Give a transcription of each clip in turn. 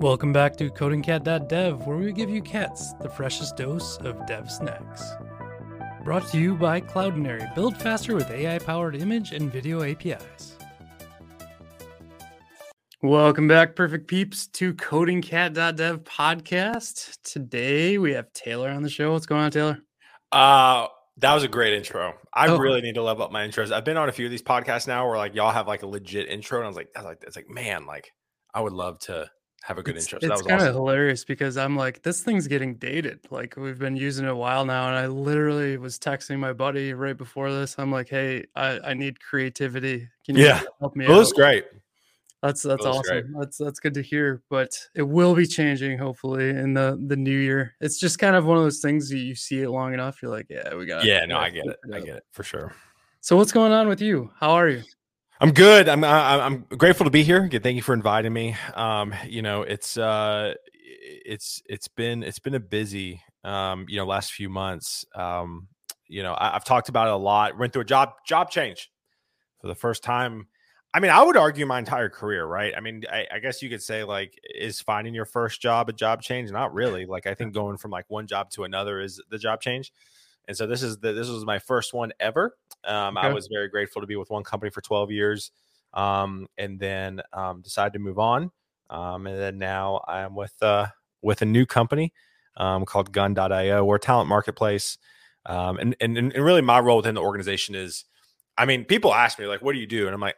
Welcome back to codingcat.dev, where we give you cats the freshest dose of dev snacks. Brought to you by Cloudinary. Build faster with AI powered image and video APIs. Welcome back, perfect peeps, to codingcat.dev podcast. Today we have Taylor on the show. What's going on, Taylor? Uh that was a great intro. I Oh. really need to level up my intros. I've been on a few of these podcasts now where like y'all have like a legit intro, and I was like, I was like, it's like, man, like I would love to have a good it's, intro. So that it's was kind of awesome. hilarious because I'm like, this thing's getting dated. Like we've been using it a while now, and I literally was texting my buddy right before this. I'm like, hey, I, I need creativity. Can you Yeah. help me It was out? great. That's that's awesome. great. That's that's good to hear. But it will be changing hopefully in the the new year. It's just kind of one of those things that you see it long enough, you're like, yeah, we got. It. Yeah, no, I get it. I get it for sure. So what's going on with you? How are you? I'm good. I'm I'm grateful to be here. Again, thank you for inviting me. Um, you know, it's uh, it's it's been it's been a busy um, you know, last few months. Um, you know, I, I've talked about it a lot. Went through a job job change for the first time. I mean, I would argue my entire career, right? I mean, I, I guess you could say like, is finding your first job a job change? Not really. Like, I think going from like one job to another is the job change. And so this is the this was my first one ever. Um, I was very grateful to be with one company for 12 years, um, and then um, decided to move on. Um, and then now I'm with uh, with a new company um, called Gun.io. We're a talent marketplace, um, and, and and really my role within the organization is, I mean, people ask me like, "What do you do?" And I'm like,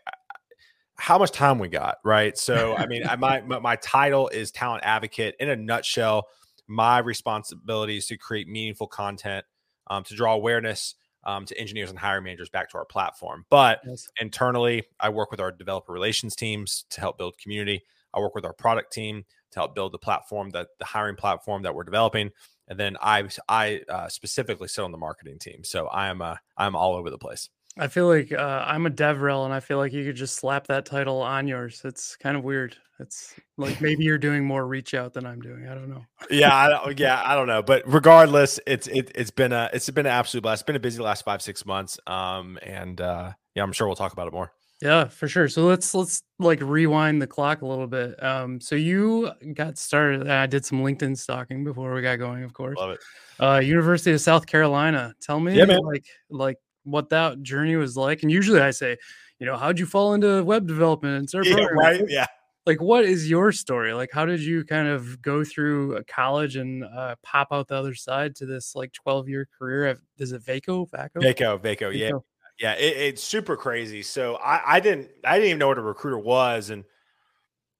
how much time we got, right? So, I mean, I, my, my my title is talent advocate. In a nutshell, my responsibility is to create meaningful content, um, to draw awareness um, to engineers and hiring managers back to our platform. But Yes. internally, I work with our developer relations teams to help build community. I work with our product team to help build the platform that the hiring platform that we're developing. And then I I uh, specifically sit on the marketing team. So I am uh, I'm all over the place. I feel like uh, I'm a DevRel, and I feel like you could just slap that title on yours. It's kind of weird. It's like maybe you're doing more reach out than I'm doing. I don't know. yeah, I don't, yeah, I don't know, but regardless, it's it, it's been a it's been an absolute blast. It's been a busy last five six months, um, and uh, yeah, I'm sure we'll talk about it more. Yeah, for sure. So let's let's like rewind the clock a little bit. Um, so you got started. I did some LinkedIn stalking before we got going, of course. Love it. Uh, University of South Carolina. Tell me, Yeah, man. like like what that journey was like. And usually I say, you know, how'd you fall into web development and Yeah, programming? right. Yeah. Like, what is your story? Like, how did you kind of go through a college and uh, pop out the other side to this like 12 year career? Of, is it Vaco? Vaco? Vaco, Vaco, yeah, yeah. It, it's super crazy. So I, I didn't I didn't even know what a recruiter was, and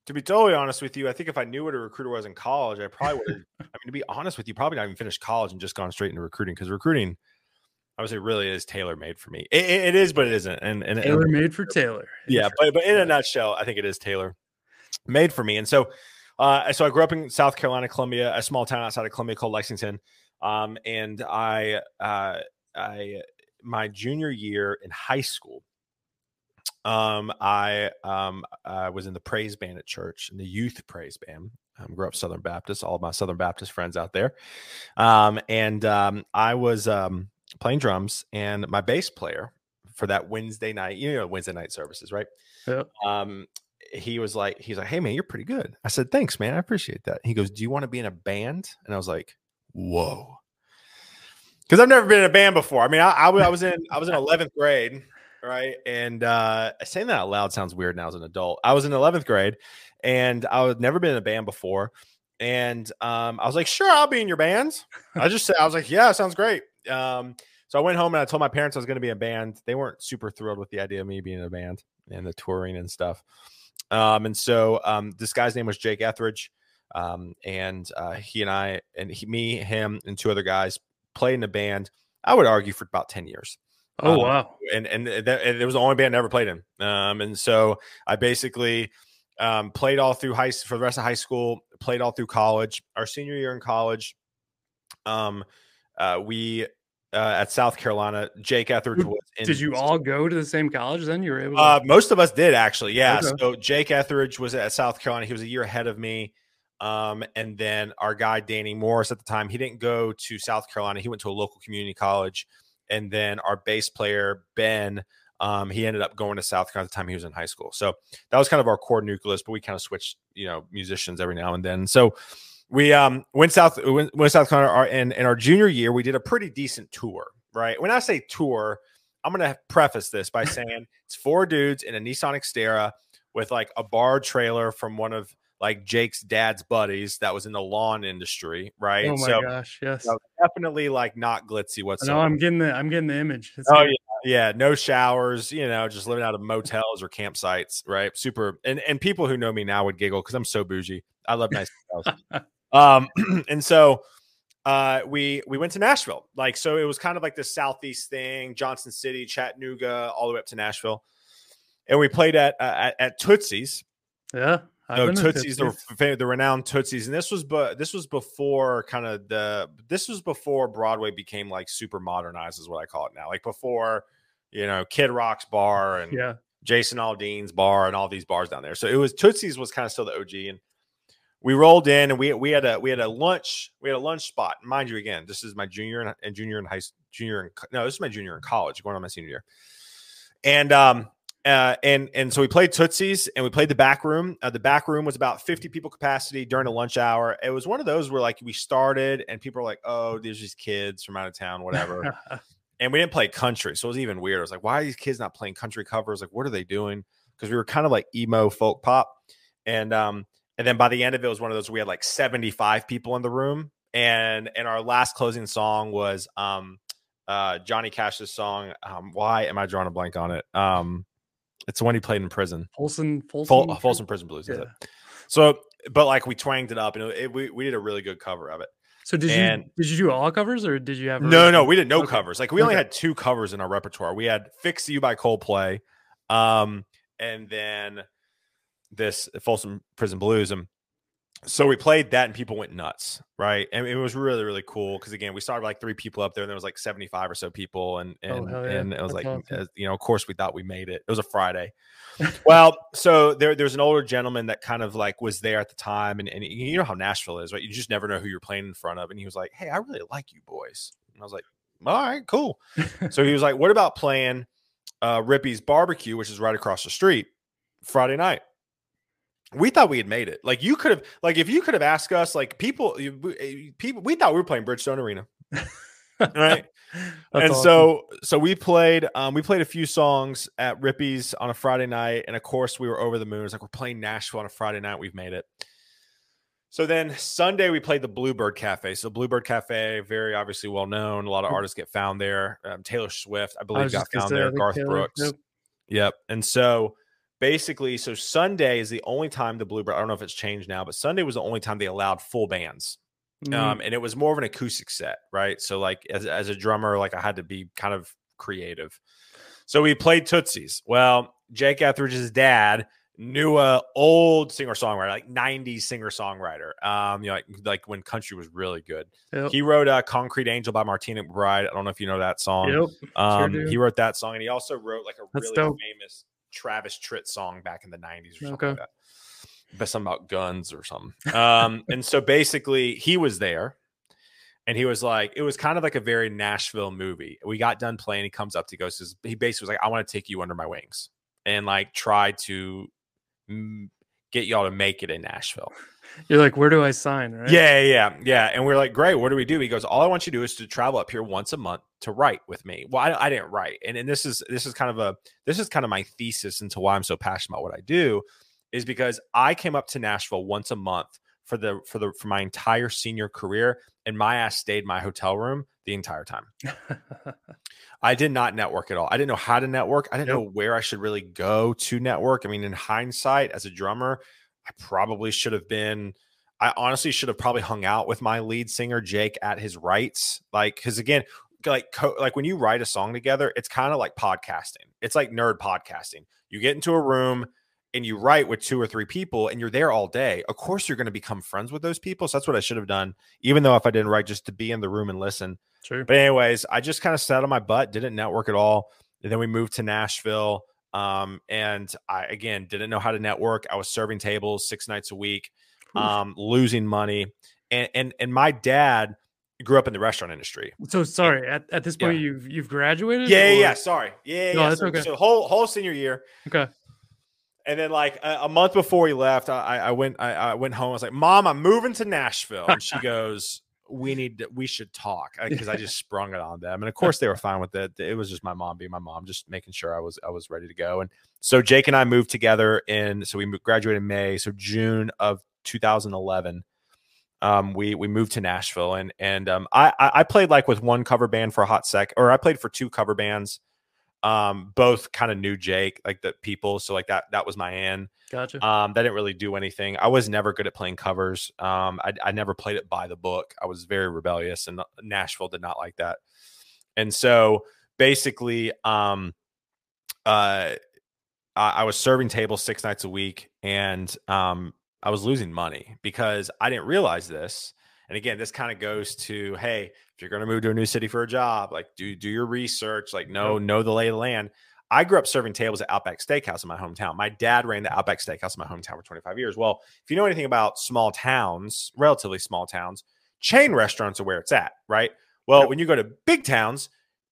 to be totally honest with you, I think if I knew what a recruiter was in college, I probably would. I mean, to be honest with you, probably not even finished college and just gone straight into recruiting because recruiting, I would say, really is tailor made for me. It, it- is, but it isn't. And and, Tailor made for Taylor. yeah but, but in a nutshell i think it is taylor made for me and so uh so i grew up in south carolina columbia a small town outside of columbia called lexington um and i uh i my junior year in high school um i um i was in the praise band at church in the youth praise band um, grew up southern baptist all of my southern baptist friends out there um and um i was um playing drums and my bass player for that wednesday night you know wednesday night services right? Yep. um he was like he's like hey man you're pretty good. I said thanks man i appreciate that. He goes do you want to be in a band? And i was like whoa. Because i've never been in a band before. I mean I, I, I was in i was in 11th grade right? And uh saying that out loud sounds weird now as an adult. I was in 11th grade and i had never been in a band before. And um i was like sure i'll be in your band. I just said i was like yeah sounds great um so i went home and i told my parents i was going to be in a band they weren't super thrilled with the idea of me being in a band and the touring and stuff. Um, and so um, this guy's name was Jake Etheridge, um, and uh, he and I and he, me, him, and two other guys played in a band. I would argue for about ten years, Oh, Um, wow. and and, that, and it was the only band I ever played in. Um, and so I basically um, played all through high for the rest of high school, played all through college. Our senior year in college, um, uh, we uh, at South Carolina, Jake Etheridge Did- was. In, Did you all go to the same college then? You were able to. uh, most of us did actually. Yeah. Okay. So Jake Etheridge was at South Carolina. He was a year ahead of me. Um, and then our guy Danny Morris at the time, he didn't go to South Carolina. He went to a local community college. And then our bass player Ben Um, he ended up going to South Carolina at the time he was in high school. So that was kind of our core nucleus, but we kind of switched, you know, musicians every now and then. So we um went south went, went South Carolina our, in in our junior year. We did a pretty decent tour, right? When I say tour, I'm gonna preface this by saying it's four dudes in a Nissan Xterra with like a bar trailer from one of like Jake's dad's buddies that was in the lawn industry, right? Oh my so, gosh, yes. so definitely like not glitzy whatsoever. No, I'm getting the I'm getting the image. It's Oh good. yeah, yeah, no showers, you know, just living out of motels or campsites, right? Super, and and people who know me now would giggle because I'm so bougie. I love nice. um, and so uh, we we went to Nashville, like so it was kind of like the southeast thing, Johnson City, Chattanooga, all the way up to Nashville, and we played at uh, at, at Tootsie's. Yeah. No, been Tootsie's, the, Tootsie's. the renowned Tootsie's, and this was but this was before kind of the this was before Broadway became like super modernized, is what I call it now. Like before, you know, Kid Rock's bar and Yeah. Jason Aldean's bar and all these bars down there. So it was Tootsie's was kind of still the OG, and we rolled in and we we had a we had a lunch we had a lunch spot. Mind you, again, this is my junior and, and junior in high junior in, no, this is my junior in college, going on my senior year, and um uh, and and so we played Tootsie's and we played the back room. Uh, the back room was about 50 people capacity during the lunch hour. It was one of those where like we started and people were like, "Oh, there's these kids from out of town, whatever." and we didn't play country, so it was even weird. I was like, "Why are these kids not playing country covers? Like, what are they doing?" Because we were kind of like emo folk pop, and um, and then by the end of it, it was one of those we had like 75 people in the room, and and our last closing song was um, uh, Johnny Cash's song. Um, why am I drawing a blank on it? Um, it's the one he played in prison. Folsom Folsom. Fol- Folsom Prison Blues. Is Yeah. it? So, but like we twanged it up, and it, it- we we did a really good cover of it. So did and- you did you do all covers or did you have No, no, we did no Okay. covers. Like we only had two covers in our repertoire. We had "Fix You" by Coldplay, um, and then this Folsom Prison Blues. And so we played that, and people went nuts, right? And it was really, really cool because again, we started like three people up there, and there was like seventy five or so people, and Oh, and hell yeah. and it was That's like, awesome. you know, of course, we thought we made it. It was a Friday. well, so there, there's an older gentleman that kind of like was there at the time, and, and you know how Nashville is, right? You just never know who you're playing in front of. And he was like, Hey, I really like you boys. And I was like, All right, cool. so he was like, What about playing uh Rippy's barbecue, which is right across the street, Friday night? We thought we had made it. Like you could have, like if you could have asked us, like people, you- we- people, we thought we were playing Bridgestone Arena, right? That's and awesome. so so we played um we played a few songs at Rippy's on a Friday night and of course we were over the moon. It's like we're playing Nashville on a Friday night. We've made it. So then Sunday we played the Bluebird Cafe. So Bluebird Cafe, very obviously well known. A lot of artists get found there. Um, Taylor Swift, I I believe, was got found there. Garth Taylor- Brooks. yep. Yep. And so basically, so Sunday is the only time the Bluebird. I don't know if it's changed now, but Sunday was the only time they allowed full bands Mm, um, and it was more of an acoustic set, right? So like as as a drummer, like I had to be kind of creative. So we played Tootsies. Well, Jake Etheridge's dad knew a old singer songwriter, like '90s singer songwriter. Um, you know, like like when country was really good. yep. He wrote uh, "Concrete Angel" by Martina McBride. I don't know if you know that song. Yep. Um, do. he wrote that song, and he also wrote like a That's really dope. famous Travis Tritt song back in the '90s or something Okay. like that. But something about guns or something. Um, and so basically, he was there, and he was like, it was kind of like a very Nashville movie. We got done playing. He comes up to goes, says- he basically was like, I want to take you under my wings and like try to mm, get y'all to make it in Nashville. You're like, where do I sign? Right? Yeah, yeah, yeah. And we're like, great. What do we do? He goes, all I want you to do is to travel up here once a month to write with me. Well, I, I didn't write, and and this is this is kind of a this is kind of my thesis into why I'm so passionate about what I do, is because I came up to Nashville once a month for the for the for my entire senior career, and my ass stayed in my hotel room the entire time. I did not network at all. I didn't know how to network. I didn't know where I should really go to network. I mean, in hindsight, as a drummer, I probably should have been. I honestly should have probably hung out with my lead singer Jake at his rights, like because again, like co- like when you write a song together, it's kind of like podcasting. It's like nerd podcasting. You get into a room and you write with two or three people, and you're there all day. Of course, you're going to become friends with those people. So that's what I should have done, even though if I didn't write, just to be in the room and listen. True. But anyways, I just kind of sat on my butt, didn't network at all. And then we moved to Nashville. Um, and I again didn't know how to network. I was serving tables six nights a week, um, losing money. And and and my dad grew up in the restaurant industry. So sorry, at, at this point Yeah. you've you've graduated? Yeah, yeah, or- yeah. Sorry. Yeah, No, yeah. that's so, okay. so whole whole senior year. Okay. And then like a, a month before he left, I, I I went I, I went home. I was like, "Mom, I'm moving to Nashville." And she goes, "We need to, we should talk," because I just sprung it on them. And of course, they were fine with it. It was just my mom being my mom, just making sure I was I was ready to go. And so Jake and I moved together in. So we graduated in May. So June of 2011. Um, we we moved to Nashville and and um, I I I played like with one cover band for a hot sec, or I played for two cover bands um both kind of knew jake like the people so like that that was my in Gotcha. um that didn't really do anything. I was never good at playing covers. Um I, I never played it by the book. I was very rebellious and nashville did not like that. And so basically um uh I, I was serving tables six nights a week and um i was losing money because i didn't realize this and again this kind of goes to hey if you're going to move to a new city for a job like do do your research like know know the lay of the land I grew up serving tables at Outback Steakhouse in my hometown. My dad ran the Outback Steakhouse in my hometown for 25 years. Well, if you know anything about small towns, relatively small towns, chain restaurants are where it's at, right? Well, when you go to big towns,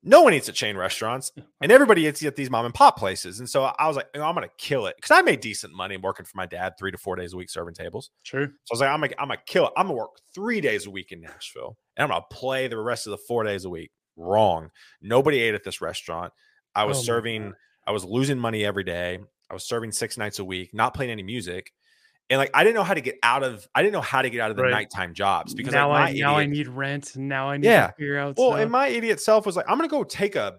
no one eats at chain restaurants and everybody eats at these mom and pop places. And so I was like, "Oh, I'm going to kill it because I made decent money working for my dad three to four days a week serving tables. True. So I was like, I'm gonna, I'm gonna kill it. I'm gonna work three days a week in Nashville, and I'm gonna play the rest of the four days a week. Wrong. Nobody ate at this restaurant. I was Oh serving. God. I was losing money every day. I was serving six nights a week, not playing any music, and like I didn't know how to get out of. I didn't know how to get out of the Right. nighttime jobs because now like, I my now I need rent. Now I need Yeah. to figure out. well, stuff. and my idiot self was like, I'm gonna go take a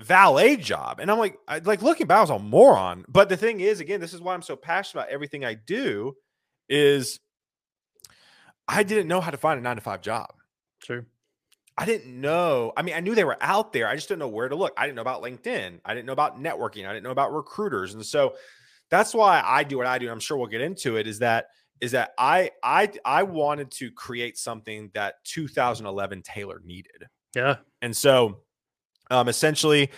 valet job, and I'm like, I, like looking back, I was a moron. But the thing is, again, this is why I'm so passionate about everything I do. Is I didn't know how to find a nine to five job. Sure. I didn't know. I mean, I knew they were out there. I just didn't know where to look. I didn't know about LinkedIn. I didn't know about networking. I didn't know about recruiters. And so that's why I do what I do. I'm sure we'll get into it. Is that is that I I I wanted to create something that 2011 Taylor needed. Yeah. And so um essentially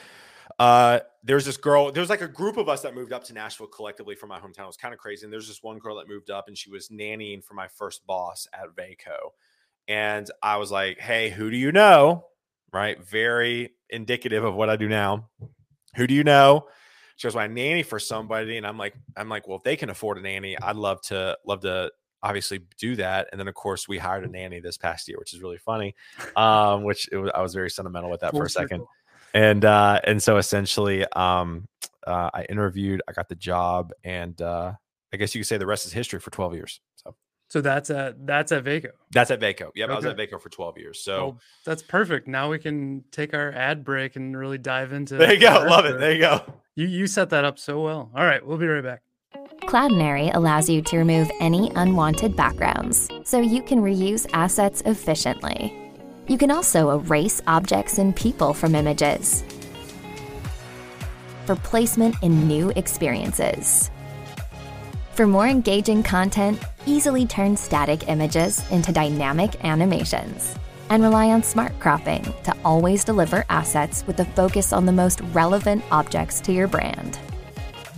uh there's this girl, there was like a group of us that moved up to Nashville collectively from my hometown. It was kind of crazy. And there's this one girl that moved up and she was nannying for my first boss at Vaco. And I was like, hey, who do you know? Right. Very indicative of what I do now. Who do you know? She goes, my nanny for somebody. And I'm like, I'm like, well, if they can afford a nanny, I'd love to love to obviously do that. And then of course we hired a nanny this past year, which is really funny. Um, which it was, I was very sentimental with that for a second and uh and so essentially um uh i interviewed i got the job and uh i guess you could say the rest is history for 12 years so So that's at that's at Vaco. that's at vaco yep i was at vaco for 12 years so Well, that's perfect. Now we can take our ad break and really dive into. there you go the love rest it there you go You you set that up so well. All right, we'll be right back. Cloudinary allows you to remove any unwanted backgrounds so you can reuse assets efficiently. You can also erase objects and people from images for placement in new experiences. For more engaging content, easily turn static images into dynamic animations. And rely on smart cropping to always deliver assets with a focus on the most relevant objects to your brand.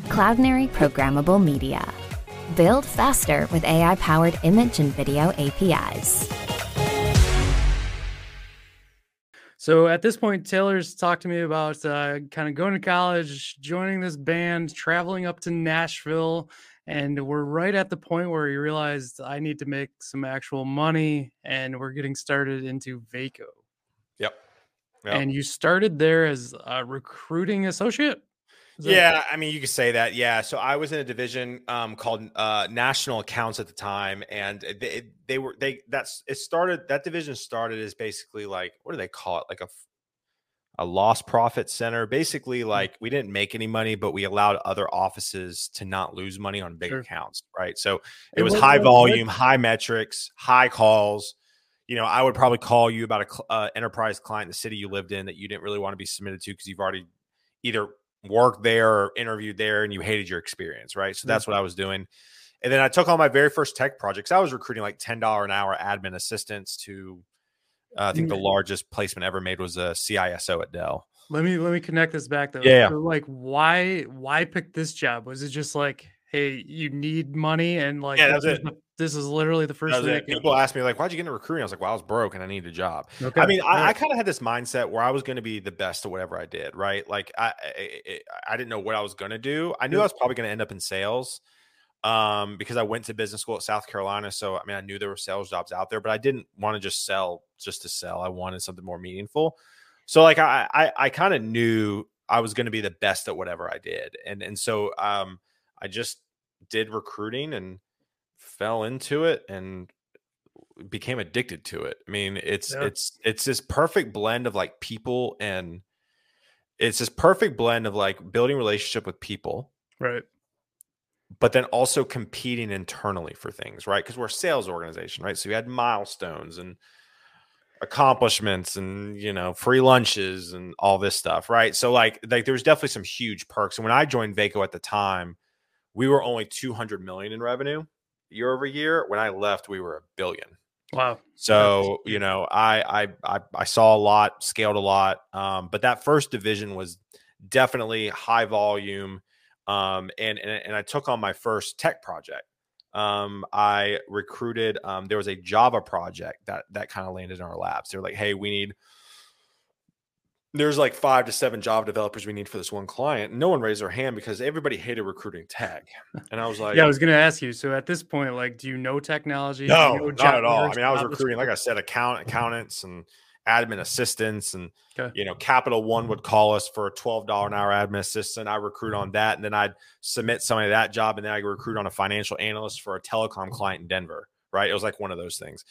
Cloudinary Programmable Media. Build faster with AI powered image and video APIs. So at this point, Taylor's talked to me about uh, kind of going to college, joining this band, traveling up to Nashville, and we're right at the point where he realized I need to make some actual money, and we're getting started into Vaco. yep Yep. And you started there as a recruiting associate. Yeah, I mean, you could say that. Yeah. So I was in a division um, called uh, National Accounts at the time, and they, they were they that's it started. That division started as basically like what do they call it? Like a a loss profit center. Basically, like we didn't make any money, but we allowed other offices to not lose money on big Sure. accounts. Right. So it And was high volume, high metrics, high calls. You know, I would probably call you about a uh, enterprise client in the city you lived in that you didn't really want to be submitted to because you've already either worked there or interviewed there and you hated your experience, right? So Yeah. that's what I was doing. And then I took on my very first tech projects. I was recruiting like ten dollar an hour admin assistants to. Uh, I think the largest placement ever made was a CISO at Dell. Let me let me connect this back though. Yeah, yeah. So, like, why why pick this job? Was it just like, hey, you need money, and like Yeah, this, that's is the- this is literally the first thing. it. that came- People ask me like, "Why'd you get into recruiting?" I was like, "Well, I was broke and I needed a job." Okay, I mean, I, I kind of had this mindset where I was going to be the best at whatever I did, right? Like, I, I, I- didn't know what I was going to do. I knew Yep. I was probably going to end up in sales, um, because I went to business school at South Carolina. So, I mean, I knew there were sales jobs out there, but I didn't want to just sell just to sell. I wanted something more meaningful. So, like, I, I, I kind of knew I was going to be the best at whatever I did, and and so, um, I just did recruiting and fell into it and became addicted to it. I mean, it's Yeah. it's it's this perfect blend of like people and it's this perfect blend of like building relationship with people, right. But then also competing internally for things, right? Because we're a sales organization, right? So we had milestones and accomplishments and you know free lunches and all this stuff, right? So like like there was definitely some huge perks. And when I joined Vaco at the time, we were only 200 million in revenue year over year. When I left, we were a billion. Wow. So you know, I, I I I saw a lot, scaled a lot, um, but that first division was definitely high volume, um, and, and and I took on my first tech project. Um, I recruited. Um, there was a Java project that that kind of landed in our labs. They're like, hey, we need. There's like five to seven Java developers we need for this one client. No one raised their hand because everybody hated recruiting tech, and I was like, yeah, I was going to ask you. So at this point, like, do you know technology? Do you no, know not at all. I mean, I was recruiting, like I said, account accountants and admin assistants, and Okay. you know, Capital One would call us for a twelve dollar an hour admin assistant. I recruit on that, and then I'd submit somebody to that job, and then I recruit on a financial analyst for a telecom client in Denver. Right? It was like one of those things.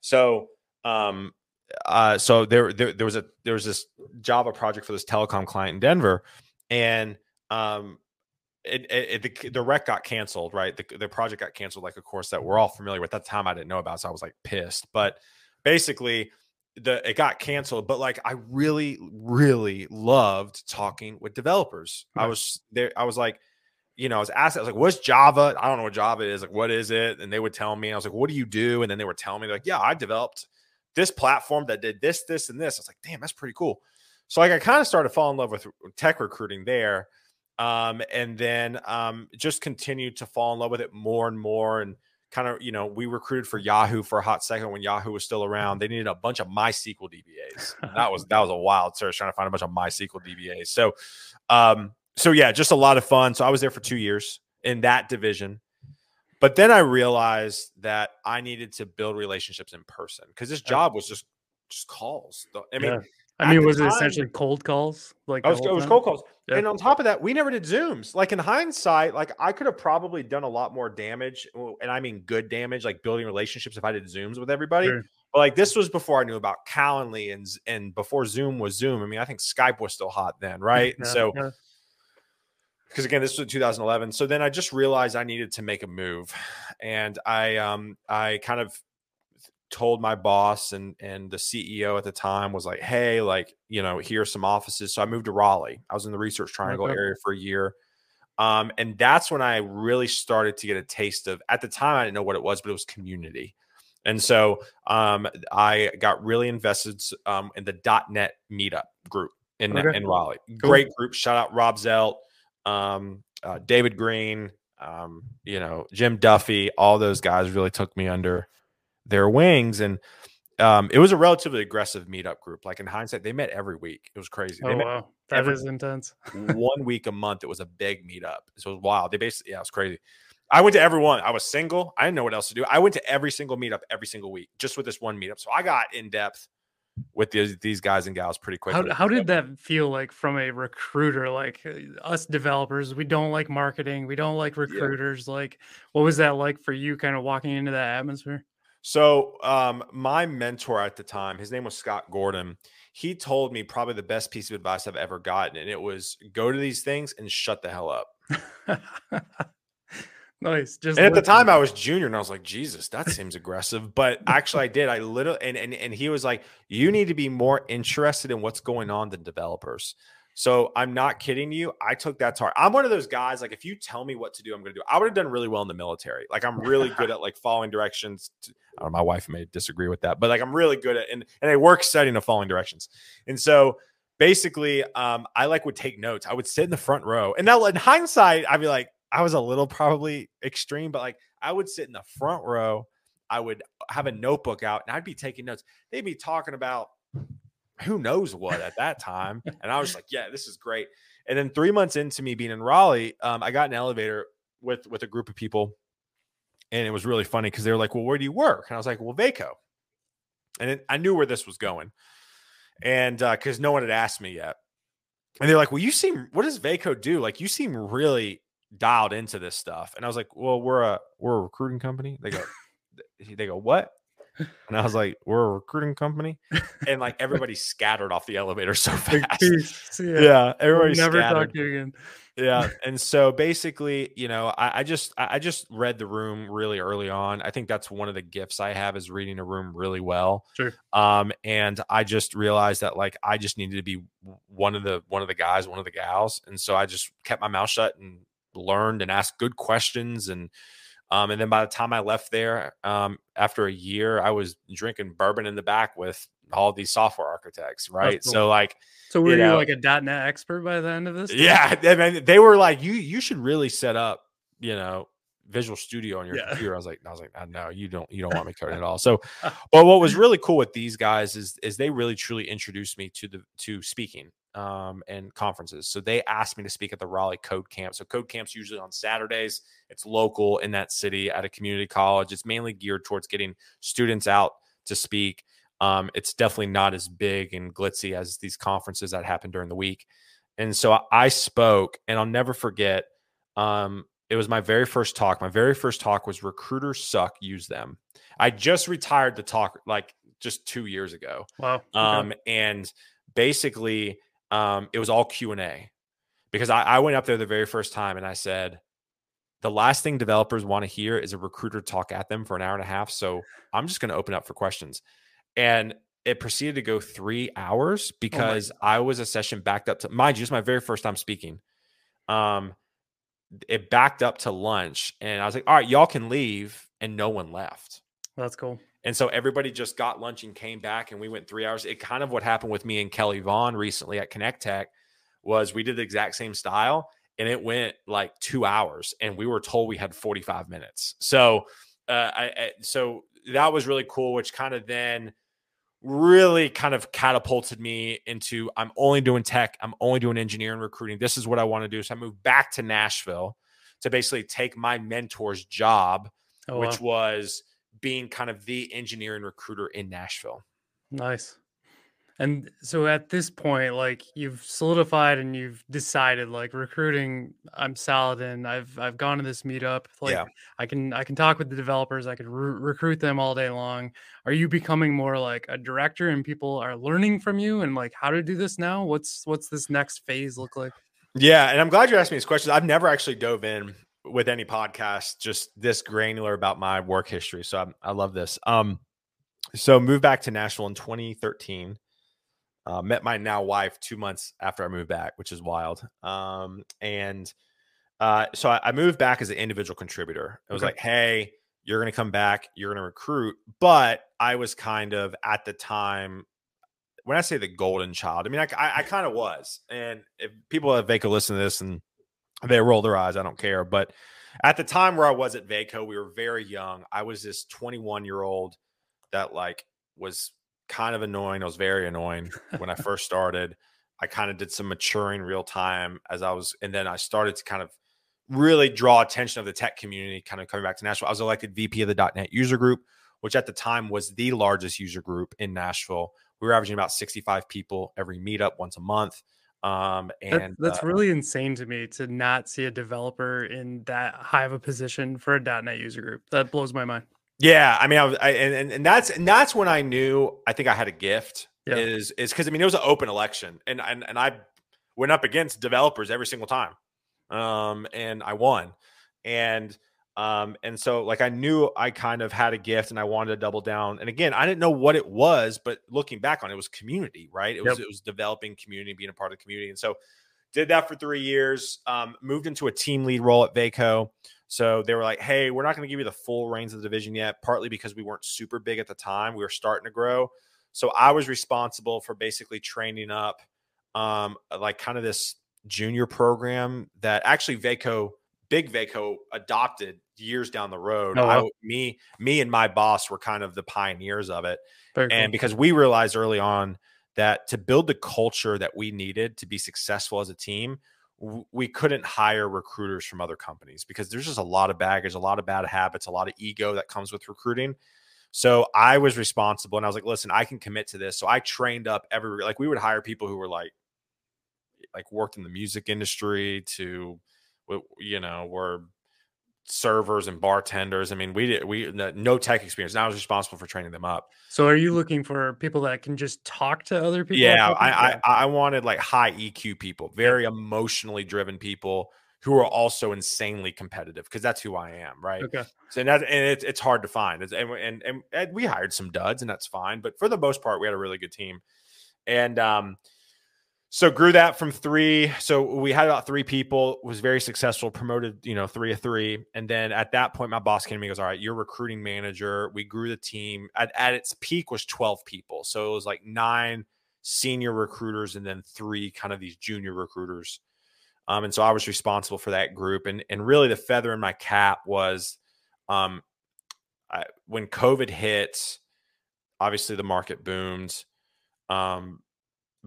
So, um, uh, so there, there, there was a there was this Java project for this telecom client in Denver, and um, it, it, it the, the rec got canceled, right? The, the project got canceled, like a course that we're all familiar with. At the time, I didn't know about, so I was like pissed. But basically, the it got canceled. But like, I really, really loved talking with developers. I was there. I was like, you know, I was asked, I was like, "What's Java?" I don't know what Java is. Like, what is it? And they would tell me. I was like, "What do you do?" And then they were telling me, like, "Yeah, I developed this platform that did this, this, and this." I was like, "Damn, that's pretty cool." So like, I kind of started falling in love with tech recruiting there um, and then um, just continued to fall in love with it more and more and kind of you know we recruited for yahoo for a hot second when yahoo was still around. They needed a bunch of mysql dbas that was that was a wild search trying to find a bunch of mysql dbas so um so yeah just a lot of fun. So i was there for two years in that division. But then i realized that i needed to build relationships in person because this job was just just calls. I mean Yeah. I mean, was it essentially cold calls? Like I was, it was time? cold calls. Yeah. And on top of that, we never did Zooms. Like in hindsight, like I could have probably done a lot more damage. And I mean good damage, like building relationships if I did Zooms with everybody. Sure. But like this was before I knew about Calendly and and before Zoom was Zoom. I mean, I think Skype was still hot then, right? And Yeah, so yeah. because again, this was 2011. So then I just realized I needed to make a move, and I um I kind of told my boss and and the CEO at the time was like, hey, like you know, here's some offices. So I moved to Raleigh. I was in the Research Triangle Okay. area for a year. Um, and that's when I really started to get a taste of. At the time, I didn't know what it was, but it was community. And so um, I got really invested um, in the .NET meetup group in, Okay. in Raleigh. Cool. Great group. Shout out Rob Zelt, um, uh, David Green, um, you know, Jim Duffy. All those guys really took me under their wings, and um, it was a relatively aggressive meetup group. Like in hindsight, they met every week. It was crazy. Oh wow, that is every- intense. one week a month. It was a big meetup. So it was wild. They basically, yeah, it was crazy. I went to every one. I was single. I didn't know what else to do. I went to every single meetup every single week just with this one meetup. So I got in depth with these, these guys and gals pretty quickly. How, how did that feel like from a recruiter? Like uh, us developers, we don't like marketing, we don't like recruiters. Like, what was that like for you, kind of walking into that atmosphere? So, um, my mentor at the time, his name was Scott Gordon. He told me probably the best piece of advice I've ever gotten, and it was go to these things and shut the hell up. nice. Just And at the time, I was junior, and I was like, Jesus, that seems aggressive. But actually, I did. I literally, and, and and he was like, you need to be more interested in what's going on than developers. So I'm not kidding you. I took that to heart. I'm one of those guys. Like, if you tell me what to do, I'm going to do. I would have done really well in the military. Like, I'm really good at like following directions. To, know, my wife may disagree with that, but like, I'm really good at and and a work setting of following directions. And so basically, um, I like would take notes. I would sit in the front row, and now in hindsight, I'd be like, I was a little probably extreme, but like I would sit in the front row. I would have a notebook out and I'd be taking notes. They'd be talking about who knows what at that time. And I was like, yeah, this is great. And then three months into me being in Raleigh, um, I got an elevator with with a group of people, and it was really funny because they were like, "Well, where do you work?" And I was like, "Well, Vaco," and it, I knew where this was going, and because uh, no one had asked me yet, and they're like, "Well, you seem what does Vaco do? Like, you seem really dialed into this stuff." And I was like, "Well, we're a we're a recruiting company." They go, they go, "What?" And I was like, we're a recruiting company. And like everybody scattered off the elevator so fast. yeah. yeah. Everybody never scattered. talk to you again. yeah. And so basically, you know, I, I, just I just read the room really early on. I think that's one of the gifts I have is reading a room really well. Sure. Um, and I just realized that like I just needed to be one of the one of the guys, one of the gals. And so I just kept my mouth shut and learned and asked good questions and um, and then by the time I left there, um, after a year, I was drinking bourbon in the back with all these software architects, right? Cool. So like, so were you, know, you, like a .NET expert by the end of this? Yeah, I mean, they were like, you you should really set up, you know, Visual Studio on your yeah. computer. I was like, I was like, no, you don't, you don't want me coding at all. So, but what was really cool with these guys is is they really truly introduced me to the to speaking um, and conferences. So they asked me to speak at the Raleigh Code Camp. So Code Camp's usually on Saturdays. It's local in that city at a community college. It's mainly geared towards getting students out to speak. Um, it's definitely not as big and glitzy as these conferences that happen during the week. And so I spoke, and I'll never forget. Um, it was my very first talk. My very first talk was "Recruiters Suck, Use Them." I just retired the talk like just two years ago. Wow. Okay. Um, and basically, um, it was all Q and A because I, I went up there the very first time and I said, the last thing developers want to hear is a recruiter talk at them for an hour and a half. So I'm just going to open up for questions. And it proceeded to go three hours oh because oh I was a session backed up to mind you, just my very first time speaking. Um, it backed up to lunch, and I was like, "All right, y'all can leave," and no one left. That's cool. And so everybody just got lunch and came back, and we went three hours. It kind of what happened with me and Kelly Vaughn recently at Connect Tech was we did the exact same style, and it went like two hours, and we were told we had 45 minutes. So, uh, I, I so that was really cool, which kind of then really kind of catapulted me into I'm only doing tech, I'm only doing engineering recruiting. This is what I want to do. So I moved back to Nashville to basically take my mentor's job, oh, which wow. was being kind of the engineering recruiter in Nashville. Nice. And so at this point, like you've solidified and you've decided, like recruiting, I'm solid in. I've I've gone to this meetup. Like yeah. I can I can talk with the developers. I could re- recruit them all day long. Are you becoming more like a director, and people are learning from you and like how to do this now? What's what's this next phase look like? Yeah, and I'm glad you asked me this question. I've never actually dove in with any podcast just this granular about my work history. So I'm, I love this. Um, so moved back to Nashville in 2013. Uh, met my now wife two months after I moved back, which is wild. Um, and uh, so I, I, moved back as an individual contributor. It was okay. like, hey, you're going to come back, you're going to recruit. But I was kind of at the time, when I say the golden child, I mean, I, I, I kind of was. And if people at Vaco listen to this and they roll their eyes. I don't care. But at the time where I was at Vaco, we were very young. I was this 21 year old that like was kind of annoying. I was very annoying when I first started. I kind of did some maturing real time as I was, and then I started to kind of really draw attention of the tech community, kind of coming back to Nashville. I was elected VP of the .NET user group, which at the time was the largest user group in Nashville. We were averaging about 65 people every meetup once a month. Um, and that, that's uh, really insane to me to not see a developer in that high of a position for a .NET user group. That blows my mind. Yeah, I mean, I was, I, and and that's and that's when I knew I think I had a gift. Yeah. Is is because I mean it was an open election, and and and I went up against developers every single time, um, and I won, and um, and so like I knew I kind of had a gift and I wanted to double down. And again, I didn't know what it was, but looking back on it, it was community, right? It was it was developing community, being a part of the community. And so did that for three years, um, moved into a team lead role at Vaco. So they were like, hey, we're not going to give you the full reins of the division yet, partly because we weren't super big at the time. We were starting to grow. So I was responsible for basically training up um, like kind of this junior program that actually Vaco Big Vaco adopted years down the road. Oh. I, me, me, and my boss were kind of the pioneers of it, and cool. because we realized early on that to build the culture that we needed to be successful as a team, we couldn't hire recruiters from other companies because there's just a lot of baggage, a lot of bad habits, a lot of ego that comes with recruiting. So I was responsible and I was like, listen, I can commit to this. So I trained up every like we would hire people who were like like worked in the music industry to you know, were servers and bartenders. I mean, we did we no tech experience. And I was responsible for training them up. so are you looking for people that can just talk to other people? Yeah, I. I I wanted like high EQ people, very emotionally driven people who are also insanely competitive because that's who I am, right? okay. So and that and it's it's hard to find. It's, and, and and and we hired some duds, and that's fine. But for the most part, we had a really good team, and um, so grew that from three. So we had about three people. Was very successful. Promoted, you know, three of three, and then at that point, my boss came to me and goes, "All right, you're recruiting manager." We grew the team. At at its peak was twelve people, so it was like nine senior recruiters and then three kind of these junior recruiters. Um, and so I was responsible for that group. And and really the feather in my cap was um, I, when COVID hit, obviously the market boomed. Um,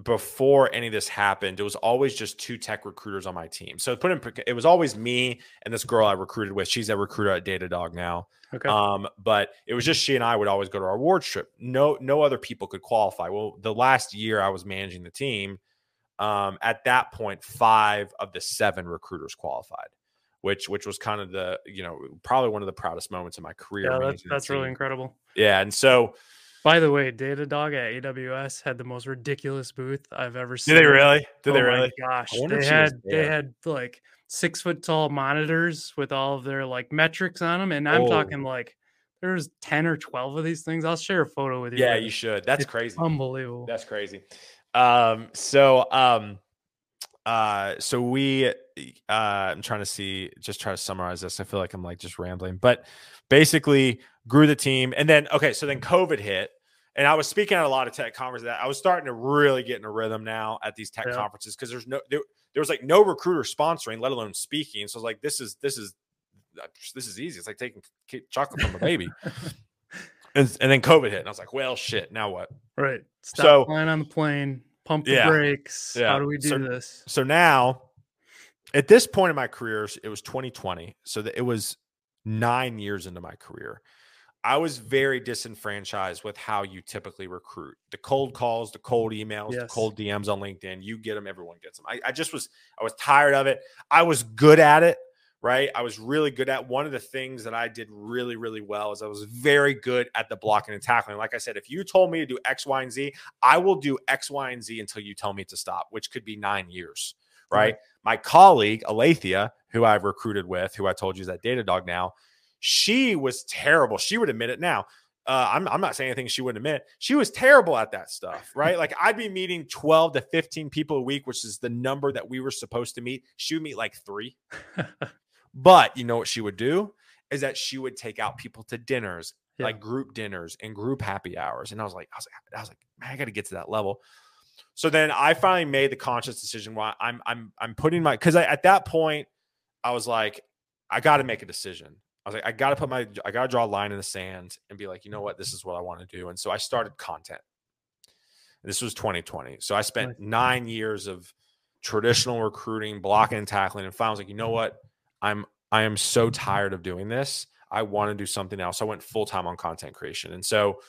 before any of this happened, it was always just two tech recruiters on my team. So put in, it was always me and this girl I recruited with. She's a recruiter at Datadog now. Okay. Um, but it was just she and I would always go to our award trip. No, no other people could qualify. Well, the last year I was managing the team, um, at that point, five of the seven recruiters qualified, which which was kind of the you know probably one of the proudest moments in my career. yeah, that's that's really incredible. Yeah, and so By the way, Datadog at AWS had the most ridiculous booth I've ever seen. did they really? Did oh they my really? Gosh, they if she was had they had like six foot tall monitors with all of their like metrics on them, and I'm Oh. talking like there's ten or twelve of these things. I'll share a photo with you. Yeah, later. you should. That's It's crazy. unbelievable. That's crazy. Um, so um uh so we uh I'm trying to see just try to summarize this. I feel like I'm like just rambling, but basically grew the team and then okay, so then COVID hit. And I was speaking at a lot of tech conferences. That I was starting to really get in a rhythm now at these tech Yeah. conferences because there's no there, there was like no recruiter sponsoring, let alone speaking. So I was like, this is this is uh, this is easy. It's like taking chocolate from a baby. and, and then COVID hit, and I was like, well, shit. Now what? right. Stop So- flying on the plane. Pump the Yeah, brakes. yeah. How do we do So- this? so now at this point in my career it was 2020 so that it was nine years into my career i was very disenfranchised with how you typically recruit. The cold calls the cold emails the cold dms on linkedin you get them everyone gets them I, I just was i was tired of it. I was good at it right? I was really good at one of the things that i did really really well is i was very good at the blocking and tackling. Like i said if you told me to do x y and z i will do x y and z until you tell me to stop which could be nine years right? My colleague, Alethea, who I've recruited with, who I told you is at Datadog now, she was terrible. She would admit it now. Uh, I'm, I'm not saying anything she wouldn't admit. She was terrible at that stuff, right? like I'd be meeting 12 to 15 people a week, which is the number that we were supposed to meet. She would meet like three. but you know what she would do is that she would take out people to dinners, Yeah. like group dinners and group happy hours. And I was like, I was like, I was like, man, I got to get to that level. So then I finally made the conscious decision why I'm I'm I'm putting my because at that point I was like I got to make a decision. I was like I got to put my I got to draw a line in the sand and be like you know what this is what I want to do. And so I started content. This was 2020. So I spent nine years of traditional recruiting, blocking and tackling, and finally I was like you know what I'm I am so tired of doing this. I want to do something else. I went full time on content creation, and so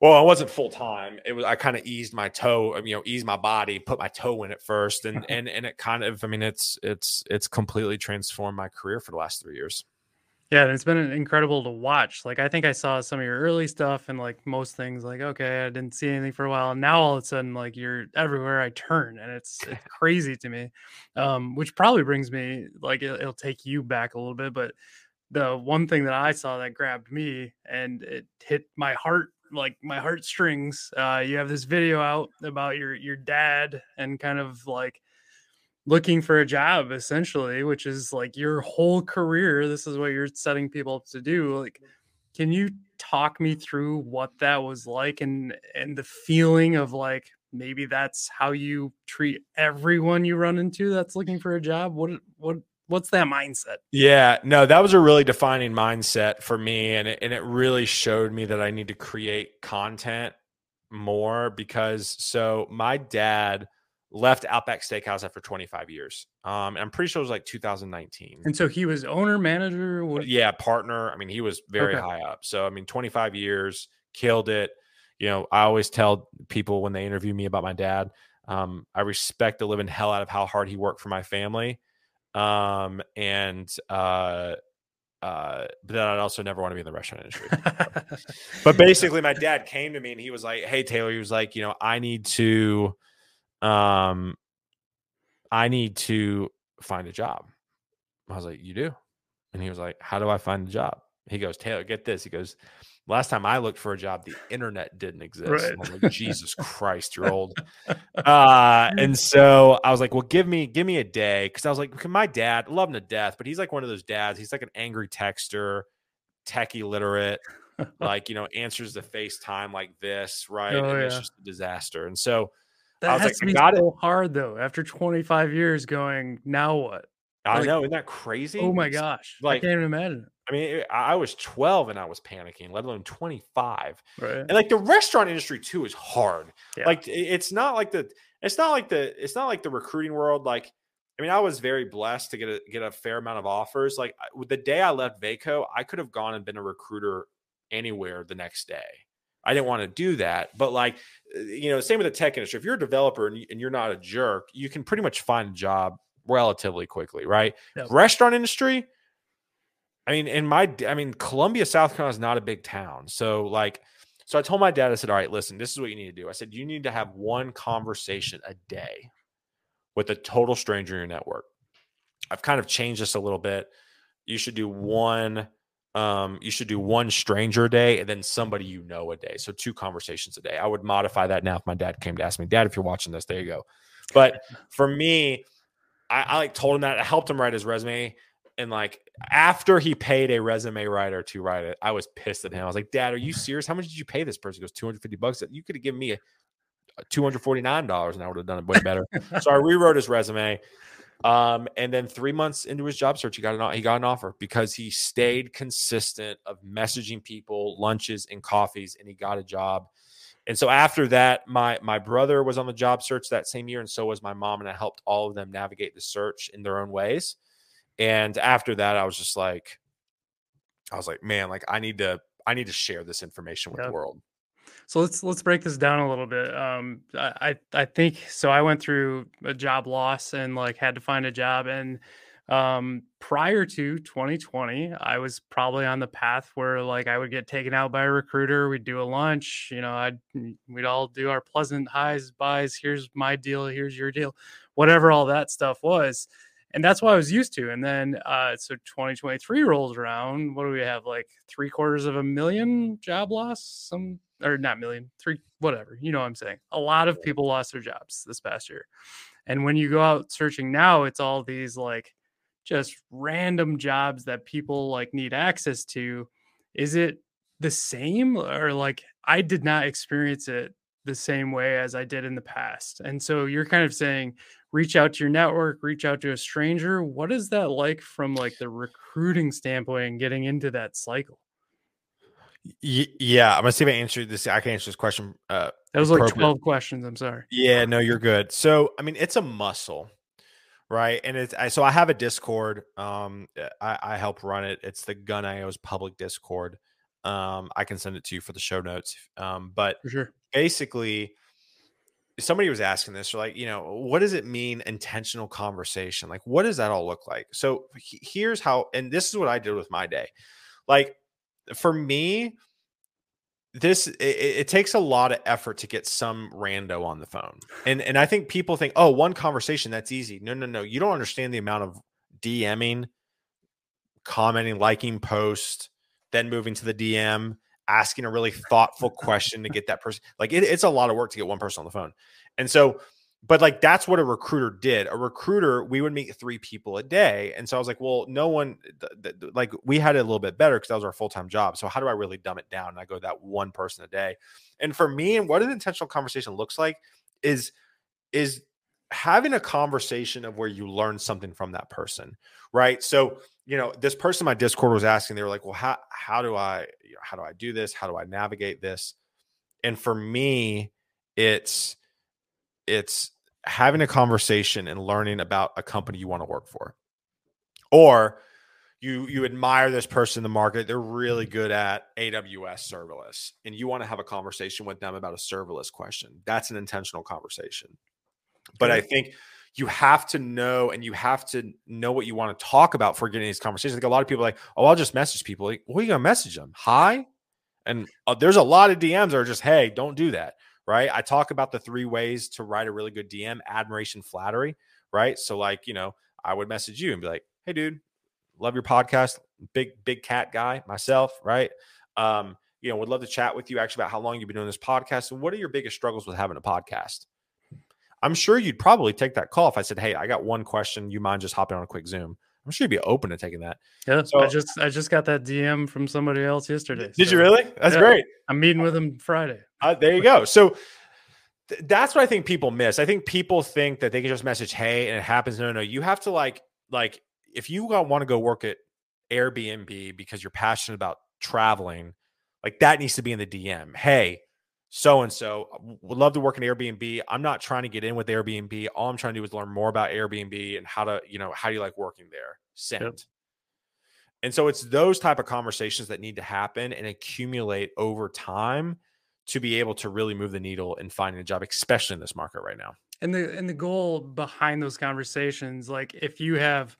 well, I wasn't full time. It was I kind of eased my toe, you know, eased my body, put my toe in it first, and and and it kind of, I mean, it's it's it's completely transformed my career for the last three years. Yeah, and it's been incredible to watch. Like I think I saw some of your early stuff and like most things like okay, I didn't see anything for a while. And now all of a sudden like you're everywhere I turn and it's it's crazy to me. Um which probably brings me like it, it'll take you back a little bit, but the one thing that I saw that grabbed me and it hit my heart like my heartstrings. Uh you have this video out about your your dad and kind of like looking for a job essentially which is like your whole career this is what you're setting people up to do like mm-hmm. can you talk me through what that was like and and the feeling of like maybe that's how you treat everyone you run into that's looking for a job what what what's that mindset? Yeah, no, that was a really defining mindset for me, and it, and it really showed me that I need to create content more because so my dad left Outback Steakhouse after 25 years. Um, I'm pretty sure it was like 2019. And so he was owner, manager. What? Yeah, partner. I mean, he was very Okay. high up. So I mean, 25 years, killed it. You know, I always tell people when they interview me about my dad, um, I respect the living hell out of how hard he worked for my family. Um, and uh, uh, but then I'd also never want to be in the restaurant industry. but basically my dad came to me and he was like hey taylor he was like you know i need to um i need to find a job. I was like you do? And he was like how do i find a job? He goes taylor get this. He goes last time i looked for a job the internet didn't exist. Right. I'm like jesus christ you're old. Uh and so i was like well give me give me a day. Because i was like "Okay, my dad love him to death but he's like one of those dads. He's like an angry texter techie literate like you know answers the FaceTime like this, right? Oh, and it's just a disaster. And so that was has like, to I be got it. so hard though. After 25 years, going now what? I Like, know, isn't that crazy? Oh my gosh, like- I can't even imagine. I mean, I I was 12 and I was panicking, let alone 25. Right? And like the restaurant industry too is hard. Yeah. Like it's not like the it's not like the it's not like the recruiting world. Like I mean, I was very blessed to get a get a fair amount of offers. Like the day I left Vaco, I could have gone and been a recruiter anywhere the next day. I didn't want to do that, but like uh, you know, same with the tech industry. If you're a developer and you're not a jerk, you can pretty much find a job relatively quickly, right? Yep. Restaurant industry. I mean, in my, I mean, Columbia, South Carolina is not a big town, so like, so I told my dad, I said, all right, listen, this is what you need to do. I said, you need to have one conversation a day with a total stranger in your network. I've kind of changed this a little bit. You should do one um, you should do one stranger a day and then somebody you know a day. So two conversations a day. I would modify that now if my dad came to ask me, Dad, if you're watching this, there you go. But for me, I, I like told him that I helped him write his resume. And like after he paid a resume writer to write it, I was pissed at him. I was like, Dad, are you serious? How much did you pay this person? He goes, 250 bucks. You could have given me a, a $249 and I would have done it way better. so I rewrote his resume. Um, and then three months into his job search, he got an he got an offer because he stayed consistent of messaging people, lunches and coffees, and he got a job. And so after that, my my brother was on the job search that same year, and so was my mom, and I helped all of them navigate the search in their own ways. And after that, I was just like, I was like, man, like I need to I need to share this information with Yep. the world. So let's let's break this down a little bit. Um, I I think so. I went through a job loss and like had to find a job. And um, prior to 2020, I was probably on the path where like I would get taken out by a recruiter. We'd do a lunch. You know, I'd we'd all do our pleasant highs, buys. Here's my deal. Here's your deal. Whatever all that stuff was. And that's what I was used to. And then, uh, so 2023 rolls around. What do we have? Like three quarters of a million job loss? Some or not million, three, whatever. You know what I'm saying? A lot of people lost their jobs this past year. And when you go out searching now, it's all these like just random jobs that people like need access to. Is it the same or like I did not experience it the same way as I did in the past? And so you're kind of saying reach out to your network, reach out to a stranger. What is that like from like the recruiting standpoint and getting into that cycle? Yeah, I'm gonna see if I answer this. I can answer this question. Uh, That was like 12 questions. I'm sorry. Yeah, no, you're good. So, I mean, it's a muscle, right? And it's I, so I have a Discord. Um, I, I help run it. It's the Gun IO's public Discord. Um, I can send it to you for the show notes. Um, but For sure. basically, somebody was asking this, or like, you know, what does it mean intentional conversation? Like, what does that all look like? So he- here's how, and this is what I did with my day. Like, for me, this it, it takes a lot of effort to get some rando on the phone and and i think people think oh one conversation that's easy. No no no you don't understand the amount of dming commenting liking post then moving to the dm asking a really thoughtful question to get that person like it, it's a lot of work to get one person on the phone and so but like that's what a recruiter did a recruiter we would meet three people a day and so i was like well no one th- th- like we had it a little bit better because that was our full-time job so how do i really dumb it down and i go that one person a day and for me and what an intentional conversation looks like is is having a conversation of where you learn something from that person, right? So, you know, this person my Discord was asking, they were like, well, how, how do I, how do I do this? How do I navigate this? And for me, it's, it's having a conversation and learning about a company you want to work for. Or you you admire this person in the market, they're really good at AWS serverless, and you want to have a conversation with them about a serverless question. That's an intentional conversation. But I think you have to know and you have to know what you want to talk about for getting these conversations. Like a lot of people like, oh, I'll just message people. Like, what are you gonna message them? Hi. And uh, there's a lot of DMs that are just, hey, don't do that. Right. I talk about the three ways to write a really good DM admiration, flattery. Right. So, like, you know, I would message you and be like, hey, dude, love your podcast. Big, big cat guy myself. Right. Um, you know, would love to chat with you actually about how long you've been doing this podcast and what are your biggest struggles with having a podcast? I'm sure you'd probably take that call if I said, "Hey, I got one question. You mind just hopping on a quick Zoom?" I'm sure you'd be open to taking that. Yeah, so, I just I just got that DM from somebody else yesterday. Did so, you really? That's yeah, great. I'm meeting with him Friday. Uh, there you go. So th- that's what I think people miss. I think people think that they can just message "Hey" and it happens. No, no, you have to like like if you want to go work at Airbnb because you're passionate about traveling, like that needs to be in the DM. Hey, so and so uh, would love to work in Airbnb. I'm not trying to get in with Airbnb. All I'm trying to do is learn more about Airbnb and how to, you know, how do you like working there? Send. Yep. And so it's those type of conversations that need to happen and accumulate over time to be able to really move the needle in finding a job, especially in this market right now. And the and the goal behind those conversations, like if you have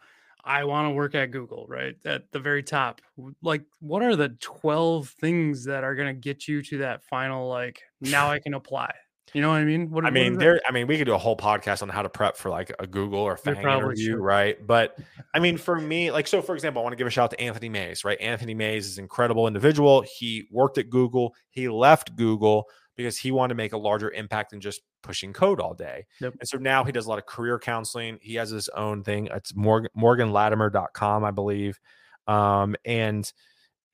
I want to work at Google, right? At the very top. Like, what are the 12 things that are going to get you to that final, like, now I can apply? You know what I mean? What, I mean, there. I mean, we could do a whole podcast on how to prep for like a Google or FANG interview, should. right? But I mean, for me, like, so for example, I want to give a shout out to Anthony Mays, right? Anthony Mays is an incredible individual. He worked at Google. He left Google because he wanted to make a larger impact than just pushing code all day. Yep. And so now he does a lot of career counseling. He has his own thing. It's Morgan, morganlatimer.com, I believe. Um, and,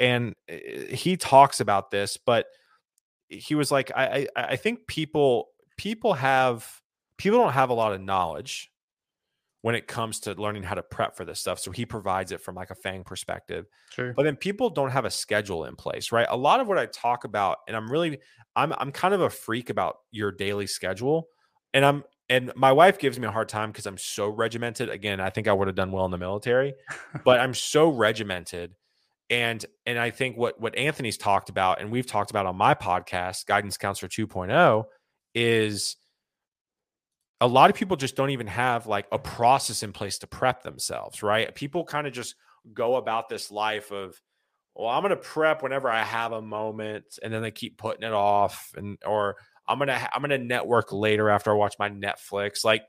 and eh, he talks about this, but he was like, I, I, I think people, people have, people don't have a lot of knowledge when it comes to learning how to prep for this stuff. So he provides it from like a FANG perspective. Sure. But then people don't have a schedule in place, right? A lot of what I talk about, and I'm really, I'm, I'm kind of a freak about your daily schedule. And I'm, and my wife gives me a hard time because I'm so regimented. Again, I think I would have done well in the military, but I'm so regimented. And and I think what what Anthony's talked about, and we've talked about on my podcast, Guidance Counselor 2.0, is a lot of people just don't even have like a process in place to prep themselves, right? People kind of just go about this life of, well, I'm going to prep whenever I have a moment, and then they keep putting it off, and or I'm gonna I'm gonna network later after I watch my Netflix, like.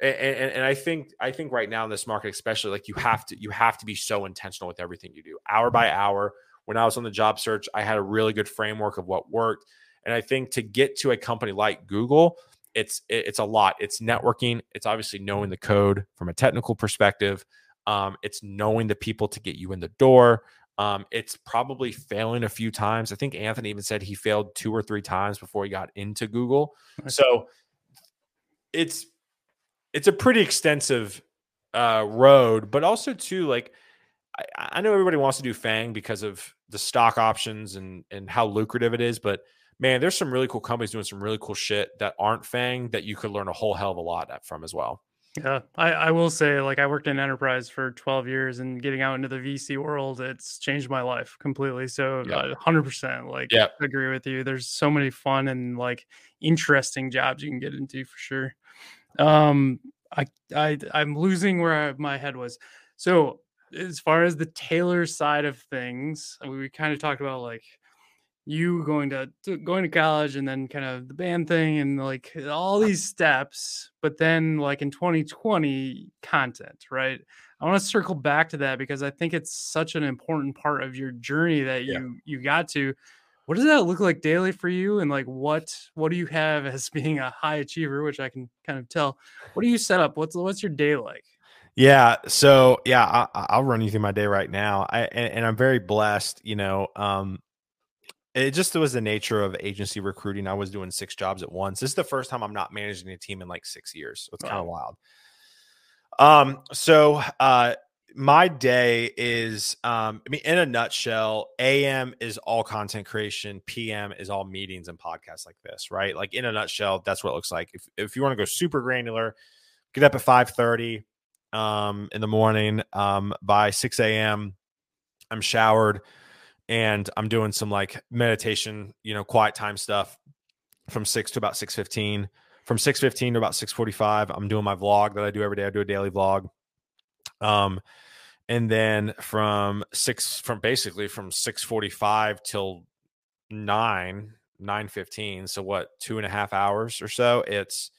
And, and, and I think I think right now in this market, especially, like you have to you have to be so intentional with everything you do, hour by hour. When I was on the job search, I had a really good framework of what worked, and I think to get to a company like Google, it's it's a lot. It's networking. It's obviously knowing the code from a technical perspective. Um, it's knowing the people to get you in the door. Um, it's probably failing a few times. I think Anthony even said he failed two or three times before he got into Google. So it's it's a pretty extensive uh, road, but also too like I, I know everybody wants to do Fang because of the stock options and and how lucrative it is, but man, there's some really cool companies doing some really cool shit that aren't Fang that you could learn a whole hell of a lot from as well. Yeah, I, I will say, like, I worked in enterprise for 12 years and getting out into the VC world, it's changed my life completely. So, yep. uh, 100%, like, I agree with you. There's so many fun and like interesting jobs you can get into for sure. Um, I, I, I'm losing where I, my head was. So, as far as the Taylor side of things, we kind of talked about like you going to, to, going to college and then kind of the band thing and like all these steps but then like in 2020 content right i want to circle back to that because i think it's such an important part of your journey that you yeah. you got to what does that look like daily for you and like what what do you have as being a high achiever which i can kind of tell what do you set up what's what's your day like yeah. So yeah, I, will run you through my day right now. I and, and, I'm very blessed. You know, um, it just was the nature of agency recruiting. I was doing six jobs at once. This is the first time I'm not managing a team in like six years. So it's wow. kind of wild. Um, so uh my day is um i mean in a nutshell am is all content creation pm is all meetings and podcasts like this right like in a nutshell that's what it looks like if, if you want to go super granular get up at 5 30 um in the morning um by 6 a.m i'm showered and I'm doing some like meditation, you know, quiet time stuff from 6 to about 6:15. From 6:15 to about 6:45, I'm doing my vlog that I do every day. I do a daily vlog. Um and then from 6 from basically from 6:45 till 9 9:15, so what, two and a half hours or so, it's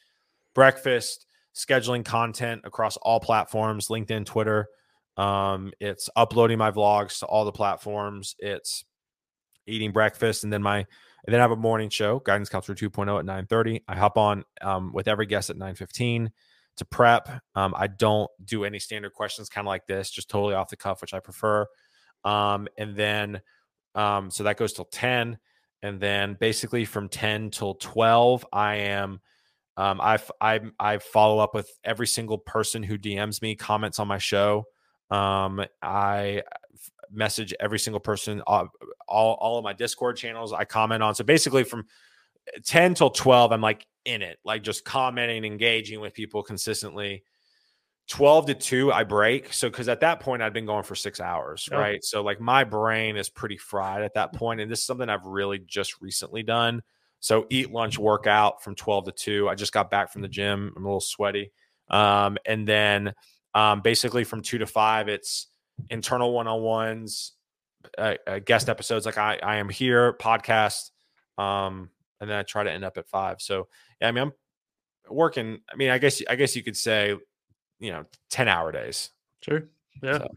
breakfast, scheduling content across all platforms, LinkedIn, Twitter, um, it's uploading my vlogs to all the platforms. It's eating breakfast, and then my and then I have a morning show, Guidance Counselor 2.0 at 9:30. I hop on um, with every guest at 9:15 to prep. Um, I don't do any standard questions, kind of like this, just totally off the cuff, which I prefer. Um, and then um, so that goes till 10, and then basically from 10 till 12, I am. Um, I I I follow up with every single person who DMs me, comments on my show. Um, I message every single person, uh, all, all of my Discord channels I comment on. So basically from 10 till 12, I'm like in it, like just commenting, engaging with people consistently. 12 to 2 i break so because at that point i'd been going for six hours oh. right so like my brain is pretty fried at that point and this is something i've really just recently done so eat lunch workout from 12 to 2 i just got back from the gym i'm a little sweaty um, and then um, basically, from two to five, it's internal one on ones, uh, uh, guest episodes like I, I am here, podcast, um, and then I try to end up at five. So yeah, I mean, I'm working. I mean, I guess I guess you could say, you know, ten hour days. Sure. Yeah. So.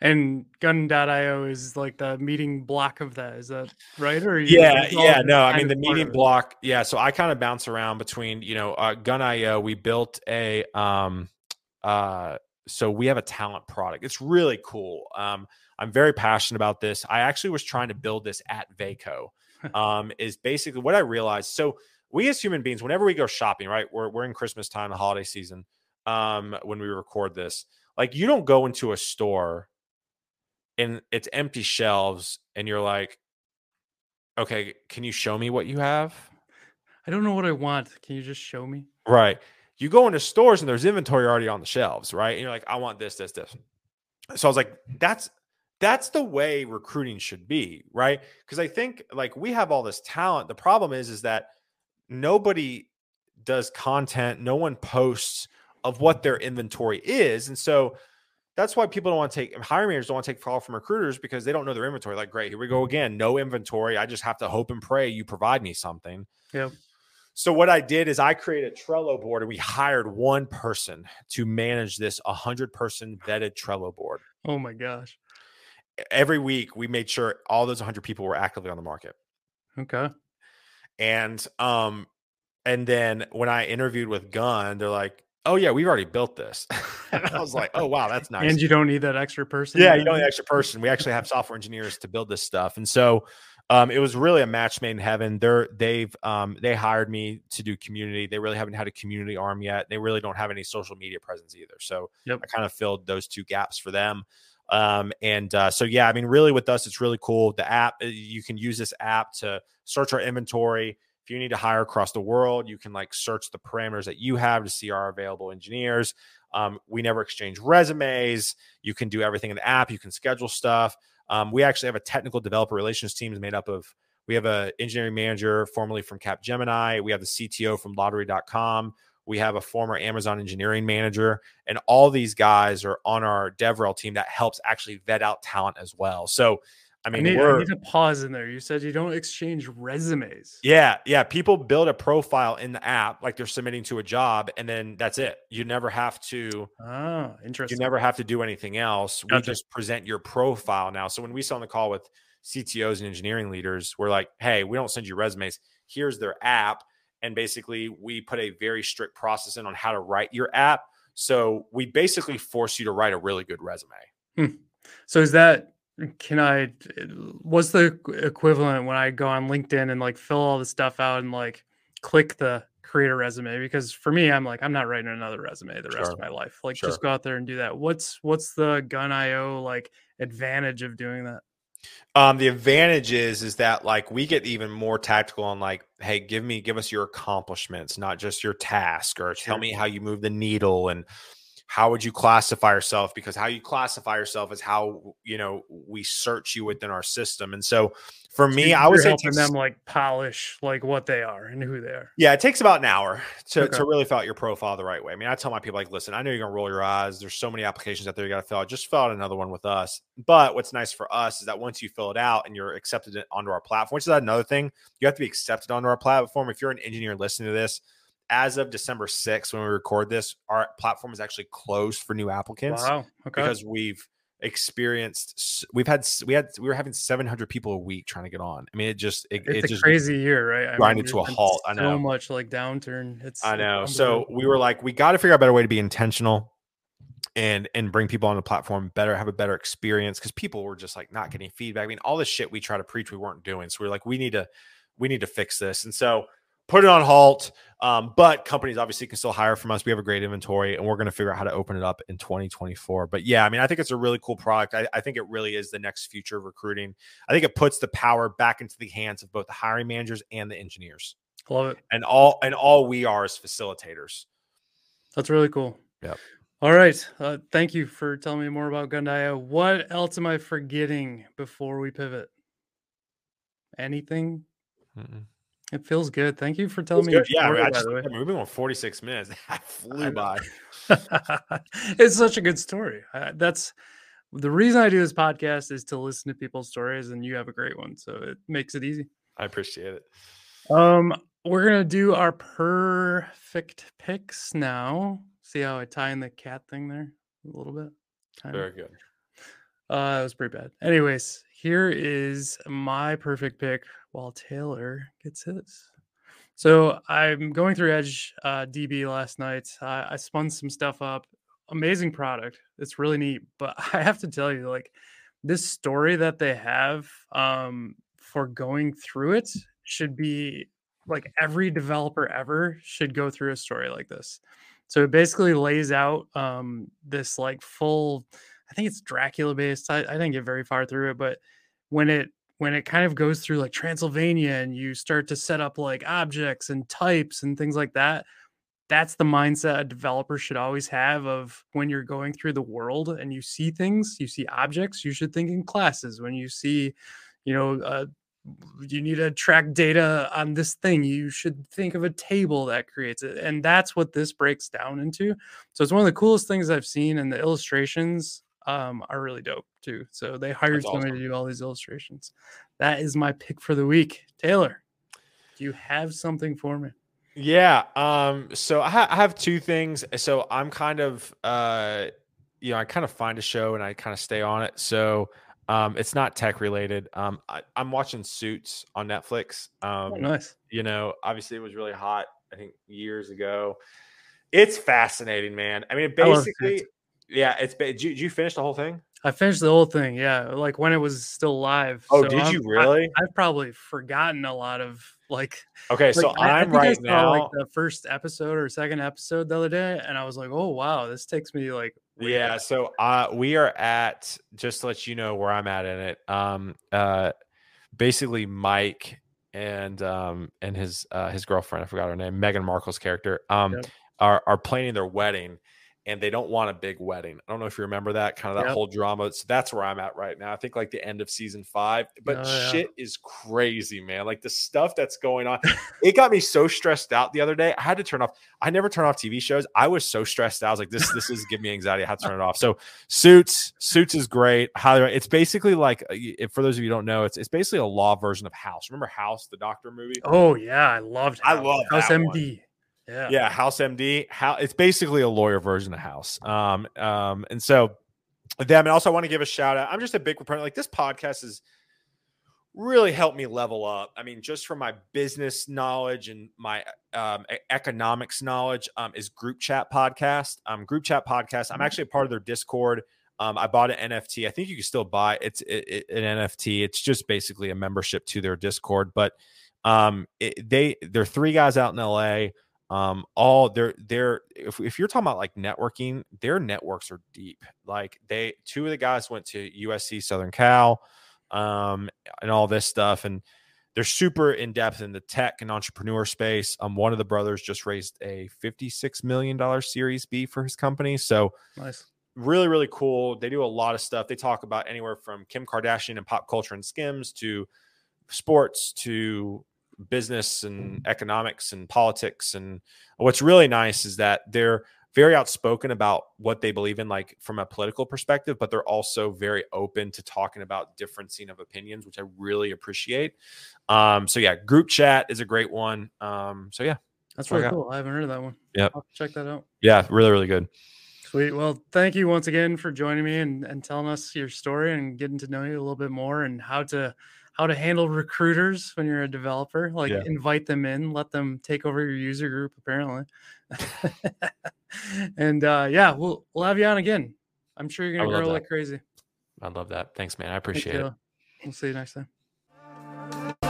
And gun.io is like the meeting block of that. Is that right? Or yeah, yeah, no. I mean, the meeting block. Yeah. So I kind of bounce around between, you know, uh, gun.io. We built a um, uh, so we have a talent product. It's really cool. Um, I'm very passionate about this. I actually was trying to build this at Vaco. Um, is basically what I realized. So we as human beings, whenever we go shopping, right? We're we're in Christmas time, the holiday season. Um, when we record this, like you don't go into a store and it's empty shelves, and you're like, okay, can you show me what you have? I don't know what I want. Can you just show me? Right you go into stores and there's inventory already on the shelves, right? And you're like, I want this, this, this. So I was like, that's that's the way recruiting should be, right? Because I think like we have all this talent. The problem is, is that nobody does content, no one posts of what their inventory is. And so that's why people don't want to take hiring managers don't want to take call from recruiters because they don't know their inventory. Like, great, here we go again. No inventory. I just have to hope and pray you provide me something. Yeah. So what I did is I created a Trello board and we hired one person to manage this 100 person vetted Trello board. Oh my gosh. Every week we made sure all those 100 people were actively on the market. Okay. And um and then when I interviewed with Gun, they're like, "Oh yeah, we've already built this." and I was like, "Oh wow, that's nice." And you don't need that extra person. Yeah, you don't need extra person. We actually have software engineers to build this stuff. And so um, it was really a match made in heaven. They're they've um, they hired me to do community. They really haven't had a community arm yet. They really don't have any social media presence either. So yep. I kind of filled those two gaps for them. Um, and uh, so yeah, I mean, really with us, it's really cool. The app uh, you can use this app to search our inventory. If you need to hire across the world, you can like search the parameters that you have to see our available engineers. Um, we never exchange resumes. You can do everything in the app. You can schedule stuff. Um, we actually have a technical developer relations team made up of we have an engineering manager formerly from Capgemini. We have the CTO from lottery.com. We have a former Amazon engineering manager, and all these guys are on our DevRel team that helps actually vet out talent as well. So I mean, I need, I need, to pause in there. You said you don't exchange resumes. Yeah, yeah. People build a profile in the app like they're submitting to a job, and then that's it. You never have to. Oh, interesting. You never have to do anything else. Gotcha. We just present your profile now. So when we sit on the call with CTOs and engineering leaders, we're like, "Hey, we don't send you resumes. Here's their app." And basically, we put a very strict process in on how to write your app. So we basically force you to write a really good resume. Hmm. So is that can I? What's the equivalent when I go on LinkedIn and like fill all the stuff out and like click the create a resume? Because for me, I'm like I'm not writing another resume the rest Sure. of my life. Like Sure. just go out there and do that. What's what's the gun IO like advantage of doing that? Um, the advantage is is that like we get even more tactical on like, hey, give me give us your accomplishments, not just your task, or tell me how you move the needle and how would you classify yourself? Because how you classify yourself is how you know we search you within our system. And so for me, I was helping takes- them like polish like what they are and who they are. Yeah, it takes about an hour to, Okay. to really fill out your profile the right way. I mean, I tell my people like, listen, I know you're gonna roll your eyes. There's so many applications out there you got to fill out. Just fill out another one with us. But what's nice for us is that once you fill it out and you're accepted onto our platform, which is another thing, you have to be accepted onto our platform. If you're an engineer listening to this, as of December 6th, when we record this, our platform is actually closed for new applicants Wow. Okay. because we've experienced we've had we had we were having 700 people a week trying to get on. I mean, it just it, it's it a just crazy year, right? I grinded to a halt. I know So much like downturn. It's I know. So we were like, we got to figure out a better way to be intentional and and bring people on the platform better, have a better experience because people were just like not getting feedback. I mean, all this shit we try to preach we weren't doing. So we are like, we need to we need to fix this. And so put it on halt. Um, but companies obviously can still hire from us. We have a great inventory and we're going to figure out how to open it up in 2024. But yeah, I mean, I think it's a really cool product. I, I think it really is the next future of recruiting. I think it puts the power back into the hands of both the hiring managers and the engineers. love it. And all and all we are is facilitators. That's really cool. Yeah. All right. Uh, thank you for telling me more about Gun.io. What else am I forgetting before we pivot? Anything? Mm-mm. It feels good. Thank you for telling me. good. Yeah, story, I by just. I mean, we've been on 46 minutes. That I flew by. it's such a good story. Uh, that's the reason I do this podcast is to listen to people's stories, and you have a great one, so it makes it easy. I appreciate it. Um, we're gonna do our purfect picks now. See how I tie in the cat thing there a little bit. Very good. Uh, it was pretty bad. Anyways, here is my purfect pick while Taylor gets his. So I'm going through Edge uh, DB last night. I, I spun some stuff up. Amazing product. It's really neat. But I have to tell you, like this story that they have um, for going through it should be like every developer ever should go through a story like this. So it basically lays out um, this like full I think it's Dracula based. I, I didn't get very far through it, but when it when it kind of goes through like Transylvania and you start to set up like objects and types and things like that, that's the mindset a developer should always have of when you're going through the world and you see things, you see objects, you should think in classes. When you see, you know, uh, you need to track data on this thing, you should think of a table that creates it. And that's what this breaks down into. So it's one of the coolest things I've seen, and the illustrations um, are really dope too. So they hired That's somebody awesome. to do all these illustrations. That is my pick for the week. Taylor, do you have something for me? Yeah. Um. So I, ha- I have two things. So I'm kind of, uh, you know, I kind of find a show and I kind of stay on it. So, um, it's not tech related. Um, I, I'm watching Suits on Netflix. Um, Oh, nice. you know, obviously it was really hot. I think years ago. It's fascinating, man. I mean, I basically, Suits. Yeah. It's. Did you, did you finish the whole thing? I finished the whole thing. Yeah, like when it was still live. Oh, So did I'm- you really? I've probably forgotten a lot of like. Okay, so like, I- I I'm I right saw, now. like the first episode or second episode the other day, and I was like, "Oh wow, this takes me like." Yeah, back." so uh we are at just to let you know where I'm at in it. Um uh basically Mike and um and his uh his girlfriend, I forgot her name, Meghan Markle's character, um Yep. are are planning their wedding and they don't want a big wedding. I don't know if you remember that kind of that Yep. whole drama. So that's where I'm at right now. I think like the end of season five. But Oh, yeah. shit is crazy, man. Like the stuff that's going on. it got me so stressed out the other day. I had to turn off. I never turn off TV shows. I was so stressed out. I was like, this, this is giving me anxiety. I had to turn it off. So Suits, Suits is great. Highly, it's basically like uh, if for those of you who don't know, it's it's basically a law version of House. Remember House, the doctor movie? Oh yeah, I loved. I House. love House that one. Yeah. yeah house md how it's basically a lawyer version of house um um and so them and also i want to give a shout out i'm just a big proponent like this podcast has really helped me level up i mean just from my business knowledge and my um, economics knowledge um, is group chat podcast um, group chat podcast i'm actually a part of their discord Um, I bought an NFT. I think you can still buy it's it, it, an NFT. It's just basically a membership to their Discord. But um, it, they they're three guys out in LA. Um, all they're they're if, if you're talking about like networking, their networks are deep. Like they two of the guys went to USC Southern Cal, um, and all this stuff, and they're super in depth in the tech and entrepreneur space. Um, one of the brothers just raised a fifty-six million dollar Series B for his company. So Nice. really really cool they do a lot of stuff they talk about anywhere from kim kardashian and pop culture and skims to sports to business and economics and politics and what's really nice is that they're very outspoken about what they believe in like from a political perspective but they're also very open to talking about differencing of opinions which i really appreciate um so yeah group chat is a great one um so yeah That's I really cool. I haven't heard of that one. I'll check that out. yeah really really good Sweet. Well, thank you once again for joining me and, and telling us your story and getting to know you a little bit more and how to how to handle recruiters when you're a developer. Like Yeah. invite them in, let them take over your user group, apparently. and uh, yeah, we'll we'll have you on again. I'm sure you're gonna grow like crazy. i love that thanks man i Thank appreciate it you. We'll see you next time.